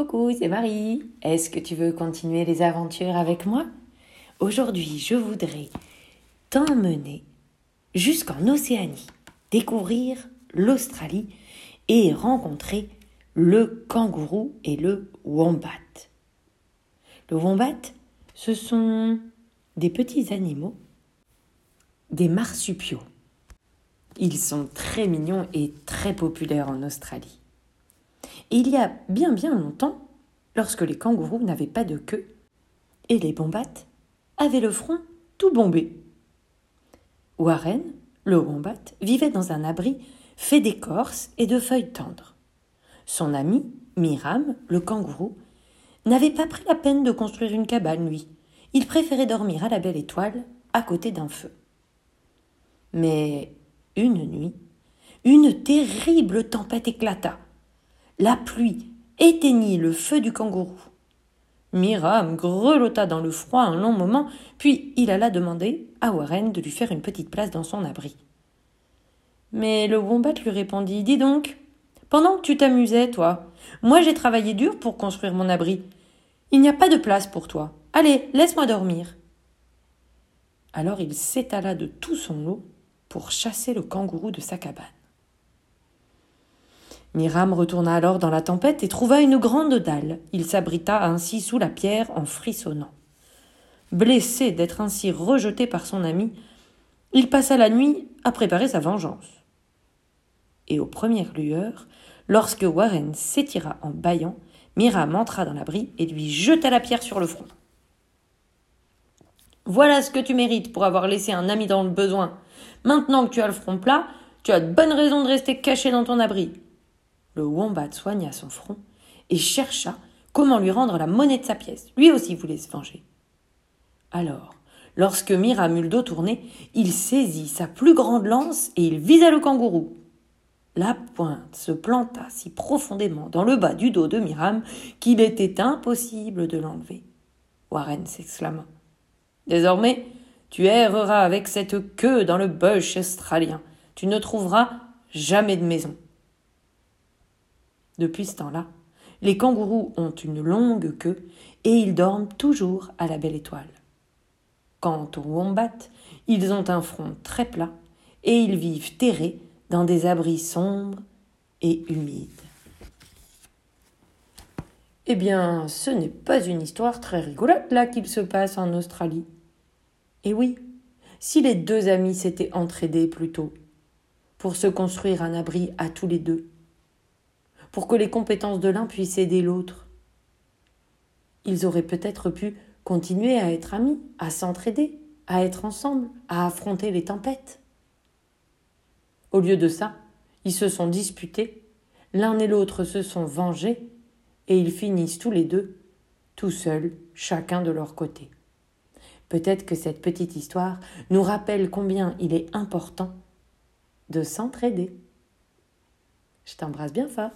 Coucou, c'est Marie. Est-ce que tu veux continuer les aventures avec moi? Aujourd'hui, je voudrais t'emmener jusqu'en Océanie, découvrir l'Australie et rencontrer le kangourou et le wombat. Le wombat, ce sont des petits animaux, des marsupiaux. Ils sont très mignons et très populaires en Australie. Il y a bien bien longtemps, lorsque les kangourous n'avaient pas de queue, et les bombattes avaient le front tout bombé. Warren, le wombat, vivait dans un abri fait d'écorce et de feuilles tendres. Son ami, Miram, le kangourou, n'avait pas pris la peine de construire une cabane, lui. Il préférait dormir à la belle étoile, à côté d'un feu. Mais une nuit, une terrible tempête éclata. La pluie éteignit le feu du kangourou. Miram grelotta dans le froid un long moment, puis il alla demander à Warren de lui faire une petite place dans son abri. Mais le wombat lui répondit Dis donc, pendant que tu t'amusais, toi, moi j'ai travaillé dur pour construire mon abri. Il n'y a pas de place pour toi. Allez, laisse-moi dormir. Alors il s'étala de tout son eau pour chasser le kangourou de sa cabane. Miram retourna alors dans la tempête et trouva une grande dalle. Il s'abrita ainsi sous la pierre en frissonnant. Blessé d'être ainsi rejeté par son ami, il passa la nuit à préparer sa vengeance. Et aux premières lueurs, lorsque Warren s'étira en bâillant, Miram entra dans l'abri et lui jeta la pierre sur le front. Voilà ce que tu mérites pour avoir laissé un ami dans le besoin. Maintenant que tu as le front plat, tu as de bonnes raisons de rester caché dans ton abri. Le wombat soigna son front et chercha comment lui rendre la monnaie de sa pièce. Lui aussi voulait se venger. Alors, lorsque Miram eut le dos tourné, il saisit sa plus grande lance et il visa le kangourou. La pointe se planta si profondément dans le bas du dos de Miram qu'il était impossible de l'enlever. Warren s'exclama. Désormais, tu erreras avec cette queue dans le bush australien. Tu ne trouveras jamais de maison. Depuis ce temps-là, les kangourous ont une longue queue et ils dorment toujours à la belle étoile. Quant aux wombats, ils ont un front très plat et ils vivent terrés dans des abris sombres et humides. Eh bien, ce n'est pas une histoire très rigolote là qu'il se passe en Australie. Et oui, si les deux amis s'étaient entraidés plus tôt, pour se construire un abri à tous les deux, pour que les compétences de l'un puissent aider l'autre, ils auraient peut-être pu continuer à être amis, à s'entraider, à être ensemble, à affronter les tempêtes. Au lieu de ça, ils se sont disputés, l'un et l'autre se sont vengés, et ils finissent tous les deux, tout seuls, chacun de leur côté. Peut-être que cette petite histoire nous rappelle combien il est important de s'entraider. Je t'embrasse bien fort.